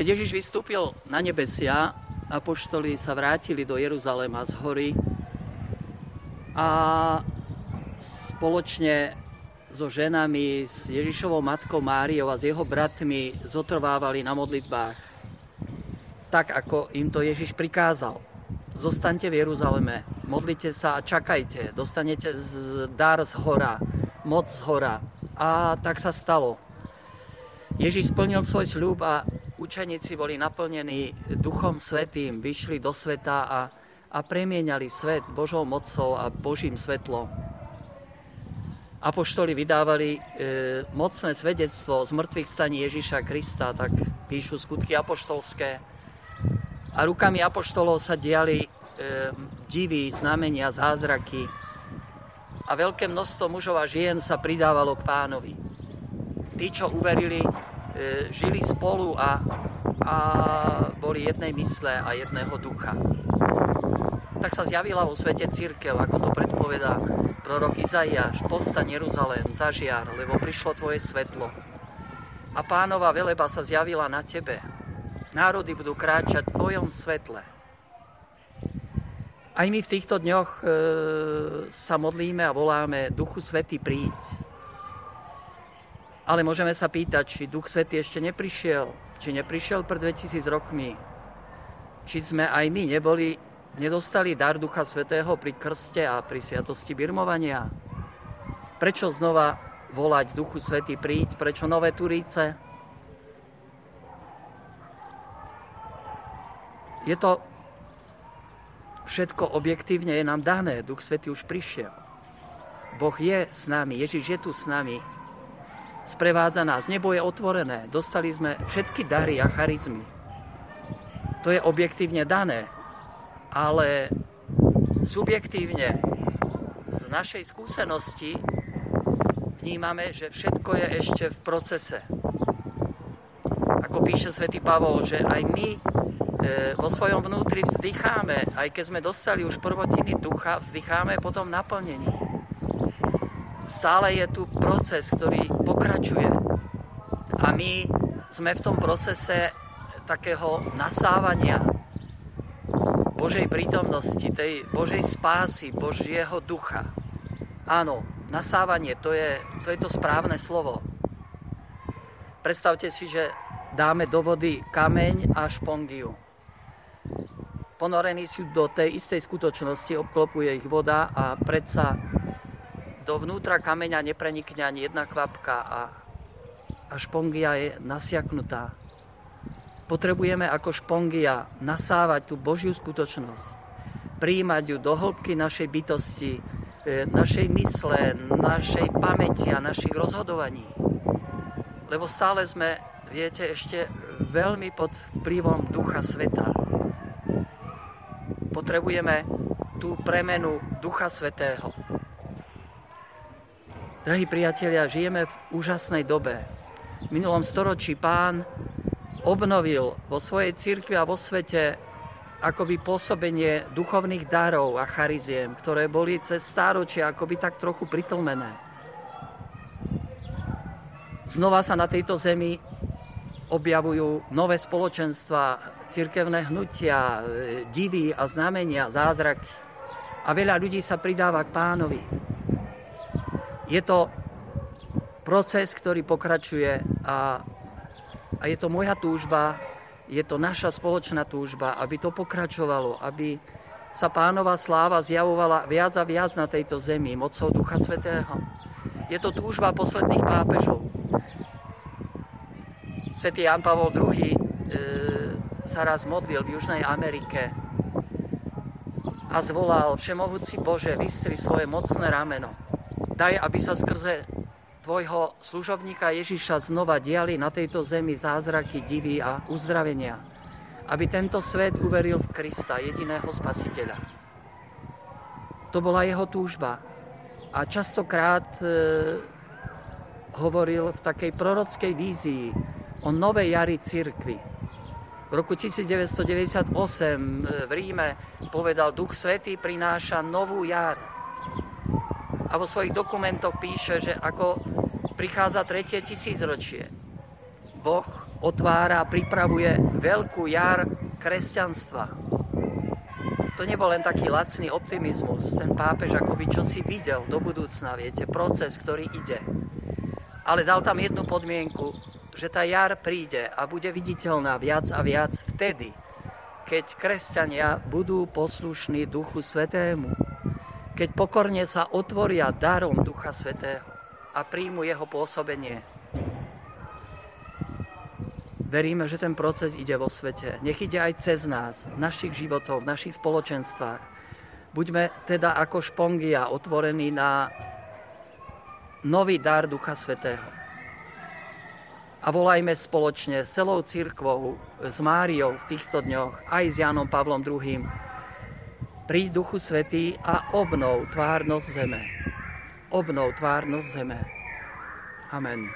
Keď Ježiš vystúpil na nebesia, apoštoli sa vrátili do Jeruzalema z hory a spoločne so ženami, s Ježišovou matkou Máriou a s jeho bratmi zotrvávali na modlitbách. Tak, ako im to Ježiš prikázal. Zostaňte v Jeruzaleme, modlite sa a čakajte, dostanete dar z hora, moc z hora. A tak sa stalo. Ježiš splnil svoj sľub a učeníci boli naplnení Duchom Svetým, vyšli do sveta a, a premieniali svet Božou mocou a Božím svetlom apoštoli vydávali e, mocné svedectvo z mŕtvych staní Ježiša Krista, tak píšu skutky apoštolské. A rukami apoštolov sa diali e, divy, znamenia, zázraky. A veľké množstvo mužov a žien sa pridávalo k pánovi. Tí, čo uverili, žili spolu a, a boli jednej mysle a jedného ducha. Tak sa zjavila vo svete církev, ako to predpovedá prorok Izaiáš, povstaň Jeruzalém, zažiar, lebo prišlo tvoje svetlo. A pánova veleba sa zjavila na tebe. Národy budú kráčať v tvojom svetle. Aj my v týchto dňoch e, sa modlíme a voláme Duchu Svety príď. Ale môžeme sa pýtať, či Duch Svety ešte neprišiel, či neprišiel pred 2000 rokmi, či sme aj my neboli nedostali dar Ducha Svetého pri krste a pri sviatosti birmovania? Prečo znova volať Duchu Svetý príď? Prečo nové Turíce? Je to všetko objektívne, je nám dané. Duch Svetý už prišiel. Boh je s nami, Ježiš je tu s nami. Sprevádza nás, nebo je otvorené. Dostali sme všetky dary a charizmy. To je objektívne dané ale subjektívne z našej skúsenosti vnímame, že všetko je ešte v procese. Ako píše svätý Pavol, že aj my e, vo svojom vnútri vzdycháme, aj keď sme dostali už prvotiny ducha, vzdycháme potom naplnení. Stále je tu proces, ktorý pokračuje. A my sme v tom procese takého nasávania, Božej prítomnosti, tej Božej spásy, Božieho ducha. Áno, nasávanie, to je, to je to správne slovo. Predstavte si, že dáme do vody kameň a špongiu. Ponorení sú do tej istej skutočnosti, obklopuje ich voda a predsa dovnútra kameňa neprenikne ani jedna kvapka a, a špongia je nasiaknutá. Potrebujeme ako špongia nasávať tú Božiu skutočnosť, príjmať ju do hĺbky našej bytosti, e, našej mysle, našej pamäti a našich rozhodovaní. Lebo stále sme, viete, ešte veľmi pod vplyvom Ducha Sveta. Potrebujeme tú premenu Ducha Svetého. Drahí priatelia, žijeme v úžasnej dobe. V minulom storočí pán obnovil vo svojej cirkvi a vo svete akoby pôsobenie duchovných darov a chariziem, ktoré boli cez stáročia akoby tak trochu pritlmené. Znova sa na tejto zemi objavujú nové spoločenstva, cirkevné hnutia, divy a znamenia, zázraky. A veľa ľudí sa pridáva k pánovi. Je to proces, ktorý pokračuje a a je to moja túžba, je to naša spoločná túžba, aby to pokračovalo, aby sa pánova sláva zjavovala viac a viac na tejto zemi mocou Ducha Svetého. Je to túžba posledných pápežov. Svetý Jan Pavol II e, sa raz modlil v Južnej Amerike a zvolal Všemohúci Bože, vystri svoje mocné rameno. Daj, aby sa skrze tvojho služobníka Ježiša znova diali na tejto zemi zázraky, divy a uzdravenia. Aby tento svet uveril v Krista, jediného spasiteľa. To bola jeho túžba. A častokrát e, hovoril v takej prorockej vízii o novej jari cirkvi. V roku 1998 e, v Ríme povedal, Duch Svetý prináša novú jar. A vo svojich dokumentoch píše, že ako prichádza tretie tisícročie. Boh otvára a pripravuje veľkú jar kresťanstva. To nebol len taký lacný optimizmus. Ten pápež akoby čo si videl do budúcna, viete, proces, ktorý ide. Ale dal tam jednu podmienku, že tá jar príde a bude viditeľná viac a viac vtedy, keď kresťania budú poslušní Duchu Svetému, keď pokorne sa otvoria darom Ducha Svetého a príjmu jeho pôsobenie Veríme, že ten proces ide vo svete. Nech ide aj cez nás, v našich životoch, v našich spoločenstvách. Buďme teda ako špongia otvorení na nový dar Ducha Svetého. A volajme spoločne s celou církvou, s Máriou v týchto dňoch, aj s Jánom Pavlom II. Príď Duchu Svetý a obnov tvárnosť zeme. Obnov tvárnosť zeme. Amen.